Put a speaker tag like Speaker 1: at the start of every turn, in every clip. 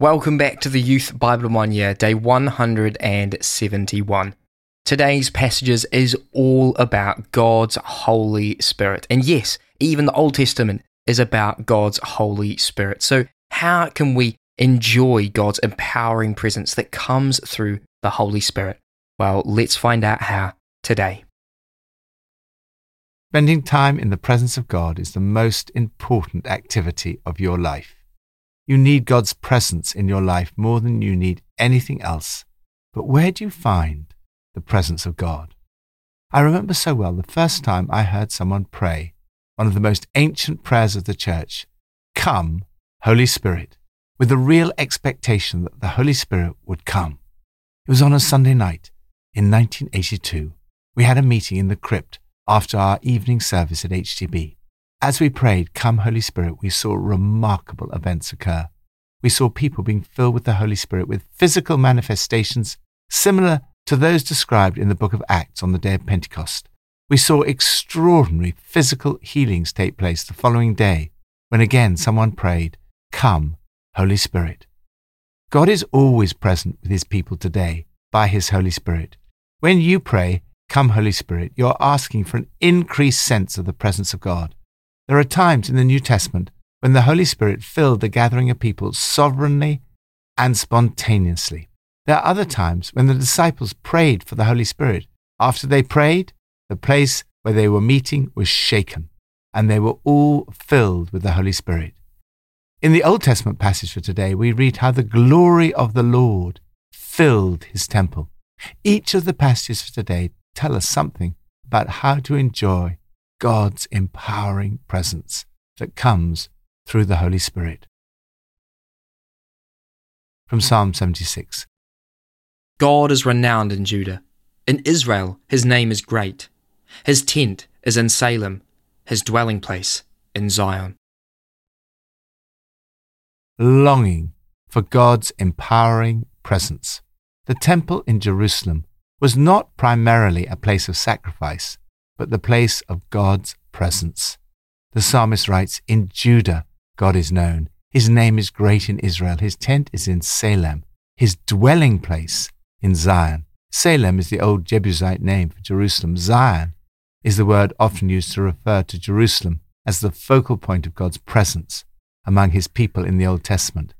Speaker 1: Welcome back to the Youth Bible One Year, day 171. Today's passages is all about God's Holy Spirit. And yes, even the Old Testament is about God's Holy Spirit. So, how can we enjoy God's empowering presence that comes through the Holy Spirit? Well, let's find out how today.
Speaker 2: Spending time in the presence of God is the most important activity of your life. You need God's presence in your life more than you need anything else. But where do you find the presence of God? I remember so well the first time I heard someone pray, one of the most ancient prayers of the church Come, Holy Spirit, with the real expectation that the Holy Spirit would come. It was on a Sunday night in 1982. We had a meeting in the crypt after our evening service at HTB. As we prayed, Come Holy Spirit, we saw remarkable events occur. We saw people being filled with the Holy Spirit with physical manifestations similar to those described in the book of Acts on the day of Pentecost. We saw extraordinary physical healings take place the following day when again someone prayed, Come, Holy Spirit. God is always present with his people today by his Holy Spirit. When you pray, Come, Holy Spirit, you're asking for an increased sense of the presence of God. There are times in the New Testament when the Holy Spirit filled the gathering of people sovereignly and spontaneously. There are other times when the disciples prayed for the Holy Spirit. After they prayed, the place where they were meeting was shaken, and they were all filled with the Holy Spirit. In the Old Testament passage for today, we read how the glory of the Lord filled his temple. Each of the passages for today tell us something about how to enjoy God's empowering presence that comes through the Holy Spirit. From Psalm 76
Speaker 1: God is renowned in Judah. In Israel, his name is great. His tent is in Salem, his dwelling place in Zion.
Speaker 2: Longing for God's empowering presence. The temple in Jerusalem was not primarily a place of sacrifice, but the place of God's presence. The psalmist writes, In Judah, God is known. His name is great in Israel. His tent is in Salem. His dwelling place in Zion. Salem is the old Jebusite name for Jerusalem. Zion is the word often used to refer to Jerusalem as the focal point of God's presence among his people in the Old Testament.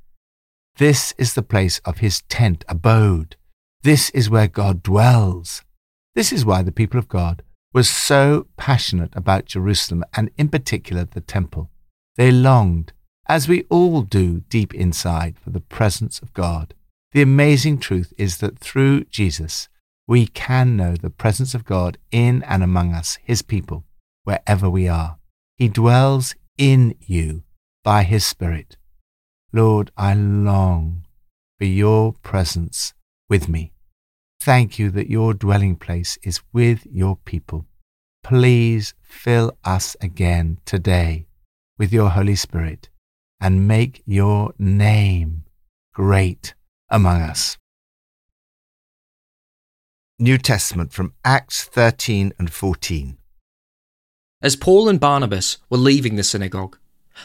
Speaker 2: This is the place of his tent, abode. This is where God dwells. This is why the people of God was so passionate about Jerusalem and in particular the temple. They longed, as we all do deep inside, for the presence of God. The amazing truth is that through Jesus, we can know the presence of God in and among us, His people, wherever we are. He dwells in you by His Spirit. Lord, I long for your presence with me. Thank you that your dwelling place is with your people. Please fill us again today with your Holy Spirit and make your name great among us. New Testament from Acts 13 and 14.
Speaker 1: As Paul and Barnabas were leaving the synagogue,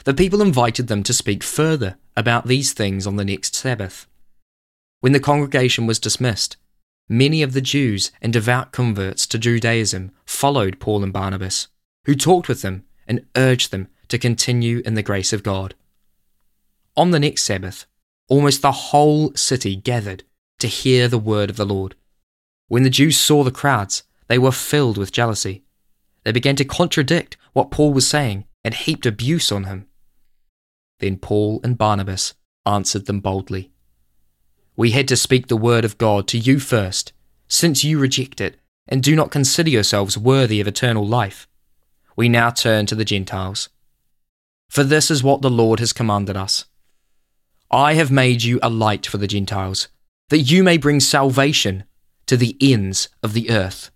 Speaker 1: the people invited them to speak further about these things on the next Sabbath. When the congregation was dismissed, Many of the Jews and devout converts to Judaism followed Paul and Barnabas, who talked with them and urged them to continue in the grace of God. On the next Sabbath, almost the whole city gathered to hear the word of the Lord. When the Jews saw the crowds, they were filled with jealousy. They began to contradict what Paul was saying and heaped abuse on him. Then Paul and Barnabas answered them boldly. We had to speak the word of God to you first, since you reject it and do not consider yourselves worthy of eternal life. We now turn to the Gentiles. For this is what the Lord has commanded us I have made you a light for the Gentiles, that you may bring salvation to the ends of the earth.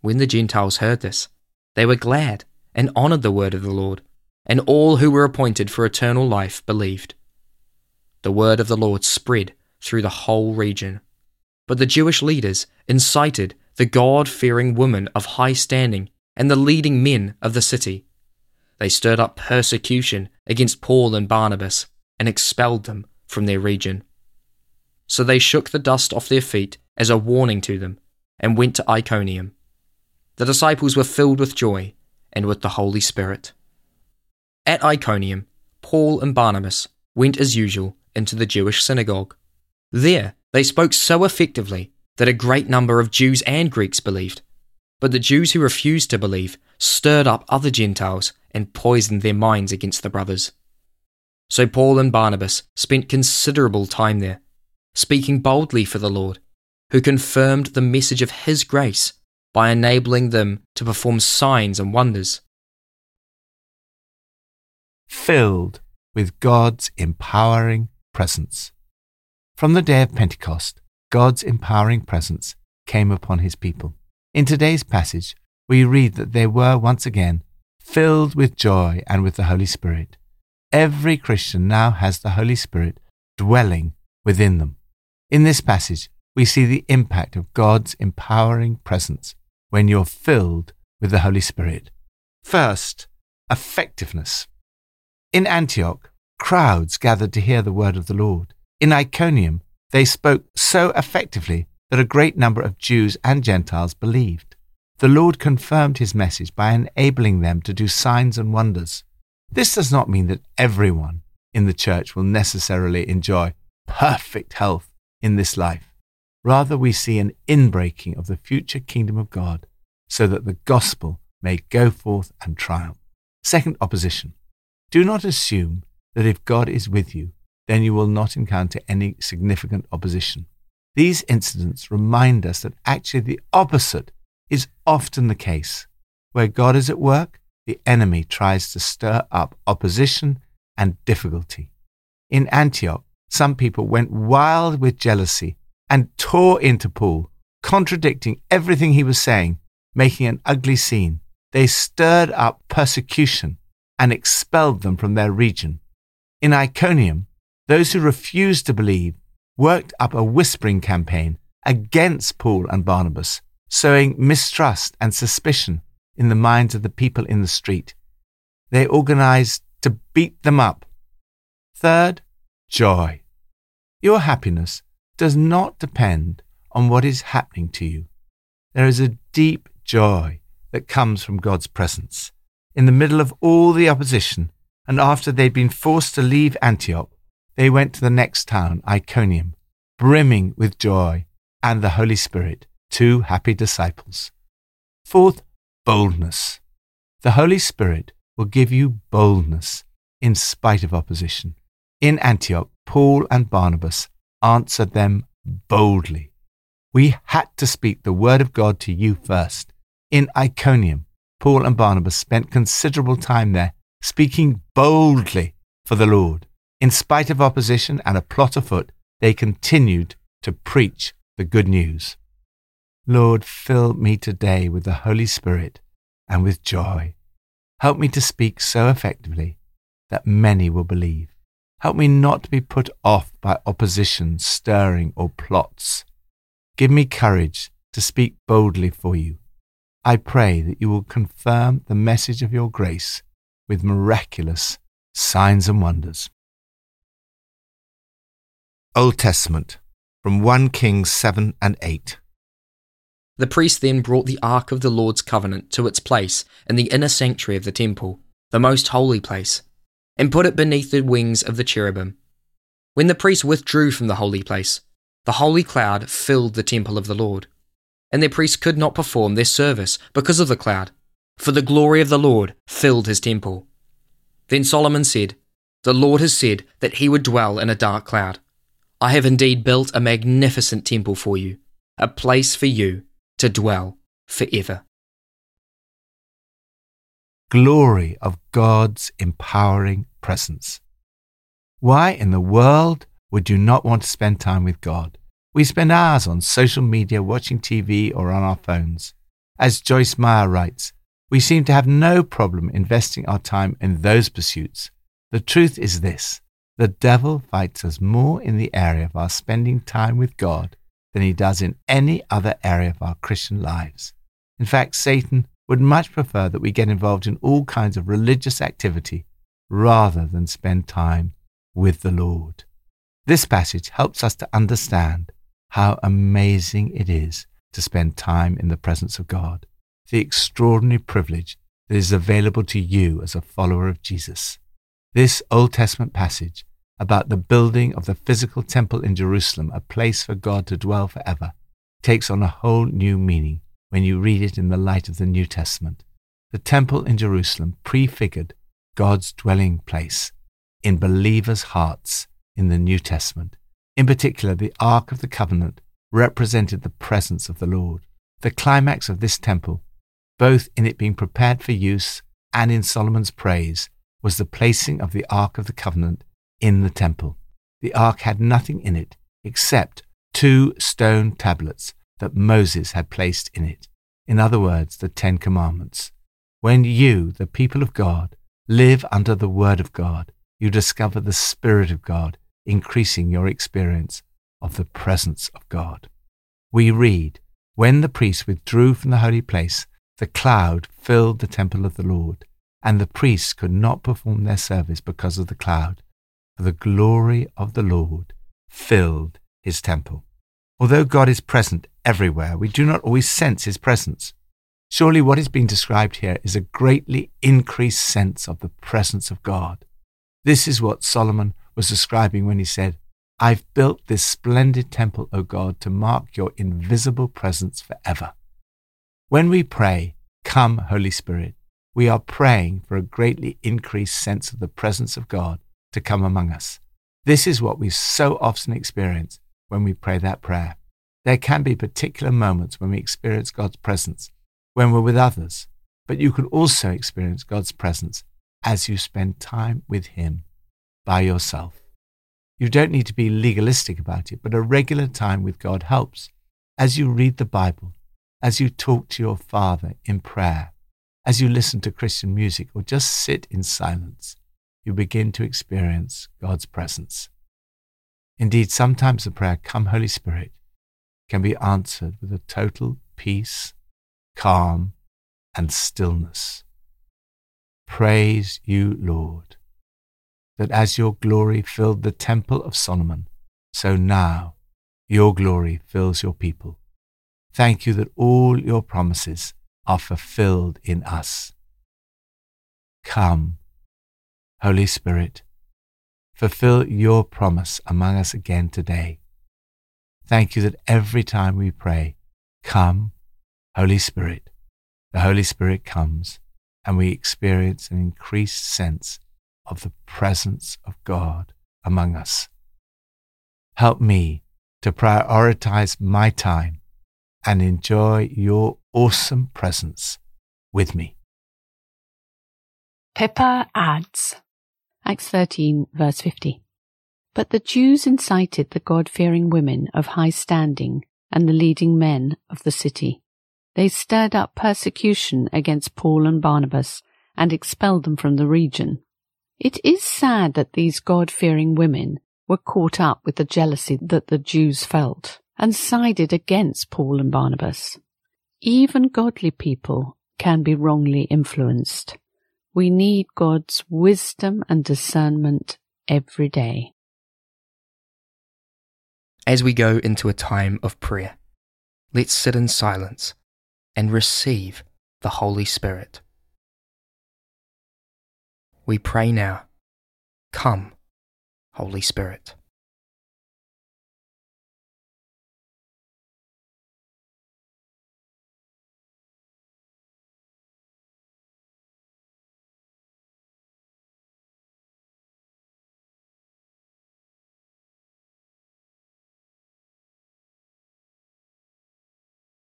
Speaker 1: When the Gentiles heard this, they were glad and honoured the word of the Lord, and all who were appointed for eternal life believed. The word of the Lord spread through the whole region. But the Jewish leaders incited the God fearing women of high standing and the leading men of the city. They stirred up persecution against Paul and Barnabas and expelled them from their region. So they shook the dust off their feet as a warning to them and went to Iconium. The disciples were filled with joy and with the Holy Spirit. At Iconium, Paul and Barnabas went as usual into the Jewish synagogue. There, they spoke so effectively that a great number of Jews and Greeks believed. But the Jews who refused to believe stirred up other Gentiles and poisoned their minds against the brothers. So Paul and Barnabas spent considerable time there, speaking boldly for the Lord, who confirmed the message of his grace by enabling them to perform signs and wonders.
Speaker 2: Filled with God's empowering presence. From the day of Pentecost, God's empowering presence came upon his people. In today's passage, we read that they were once again filled with joy and with the Holy Spirit. Every Christian now has the Holy Spirit dwelling within them. In this passage, we see the impact of God's empowering presence when you're filled with the Holy Spirit. First, effectiveness. In Antioch, crowds gathered to hear the word of the Lord. In Iconium, they spoke so effectively that a great number of Jews and Gentiles believed. The Lord confirmed his message by enabling them to do signs and wonders. This does not mean that everyone in the church will necessarily enjoy perfect health in this life. Rather, we see an inbreaking of the future kingdom of God so that the gospel may go forth and triumph. Second opposition. Do not assume that if God is with you, then you will not encounter any significant opposition. These incidents remind us that actually the opposite is often the case. Where God is at work, the enemy tries to stir up opposition and difficulty. In Antioch, some people went wild with jealousy and tore into Paul, contradicting everything he was saying, making an ugly scene. They stirred up persecution and expelled them from their region. In Iconium, those who refused to believe worked up a whispering campaign against Paul and Barnabas, sowing mistrust and suspicion in the minds of the people in the street. They organized to beat them up. Third, joy. Your happiness does not depend on what is happening to you. There is a deep joy that comes from God's presence. In the middle of all the opposition, and after they'd been forced to leave Antioch, they went to the next town, Iconium, brimming with joy and the Holy Spirit, two happy disciples. Fourth, boldness. The Holy Spirit will give you boldness in spite of opposition. In Antioch, Paul and Barnabas answered them boldly. We had to speak the word of God to you first. In Iconium, Paul and Barnabas spent considerable time there speaking boldly for the Lord. In spite of opposition and a plot afoot, they continued to preach the good news. Lord, fill me today with the Holy Spirit and with joy. Help me to speak so effectively that many will believe. Help me not to be put off by opposition, stirring, or plots. Give me courage to speak boldly for you. I pray that you will confirm the message of your grace with miraculous signs and wonders. Old Testament, from 1 Kings 7 and 8.
Speaker 1: The priest then brought the ark of the Lord's covenant to its place in the inner sanctuary of the temple, the most holy place, and put it beneath the wings of the cherubim. When the priest withdrew from the holy place, the holy cloud filled the temple of the Lord, and the priests could not perform their service because of the cloud, for the glory of the Lord filled his temple. Then Solomon said, The Lord has said that he would dwell in a dark cloud. I have indeed built a magnificent temple for you, a place for you to dwell forever.
Speaker 2: Glory of God's empowering presence. Why in the world would you not want to spend time with God? We spend hours on social media, watching TV, or on our phones. As Joyce Meyer writes, we seem to have no problem investing our time in those pursuits. The truth is this the devil fights us more in the area of our spending time with God than he does in any other area of our Christian lives. In fact, Satan would much prefer that we get involved in all kinds of religious activity rather than spend time with the Lord. This passage helps us to understand how amazing it is to spend time in the presence of God, the extraordinary privilege that is available to you as a follower of Jesus. This Old Testament passage about the building of the physical temple in Jerusalem, a place for God to dwell forever, takes on a whole new meaning when you read it in the light of the New Testament. The temple in Jerusalem prefigured God's dwelling place in believers' hearts in the New Testament. In particular, the Ark of the Covenant represented the presence of the Lord. The climax of this temple, both in it being prepared for use and in Solomon's praise, was the placing of the Ark of the Covenant in the temple. The ark had nothing in it except two stone tablets that Moses had placed in it. In other words, the Ten Commandments. When you, the people of God, live under the Word of God, you discover the Spirit of God, increasing your experience of the presence of God. We read, When the priests withdrew from the holy place, the cloud filled the temple of the Lord, and the priests could not perform their service because of the cloud, the glory of the Lord filled his temple. Although God is present everywhere, we do not always sense his presence. Surely what is being described here is a greatly increased sense of the presence of God. This is what Solomon was describing when he said, I've built this splendid temple, O God, to mark your invisible presence forever. When we pray, Come, Holy Spirit, we are praying for a greatly increased sense of the presence of God to come among us. This is what we so often experience when we pray that prayer. There can be particular moments when we experience God's presence, when we're with others, but you can also experience God's presence as you spend time with Him by yourself. You don't need to be legalistic about it, but a regular time with God helps. As you read the Bible, as you talk to your Father in prayer, as you listen to Christian music, or just sit in silence, you begin to experience God's presence. Indeed, sometimes the prayer, Come, Holy Spirit, can be answered with a total peace, calm, and stillness. Praise you, Lord, that as your glory filled the temple of Solomon, so now your glory fills your people. Thank you that all your promises are fulfilled in us. Come, Holy Spirit, fulfill your promise among us again today. Thank you that every time we pray, Come, Holy Spirit, the Holy Spirit comes and we experience an increased sense of the presence of God among us. Help me to prioritize my time and enjoy your awesome presence with me.
Speaker 3: Pippa adds Acts 13, verse 50. But the Jews incited the God fearing women of high standing and the leading men of the city. They stirred up persecution against Paul and Barnabas and expelled them from the region. It is sad that these God fearing women were caught up with the jealousy that the Jews felt and sided against Paul and Barnabas. Even godly people can be wrongly influenced. We need God's wisdom and discernment every day.
Speaker 1: As we go into a time of prayer, let's sit in silence and receive the Holy Spirit. We pray now, Come, Holy Spirit.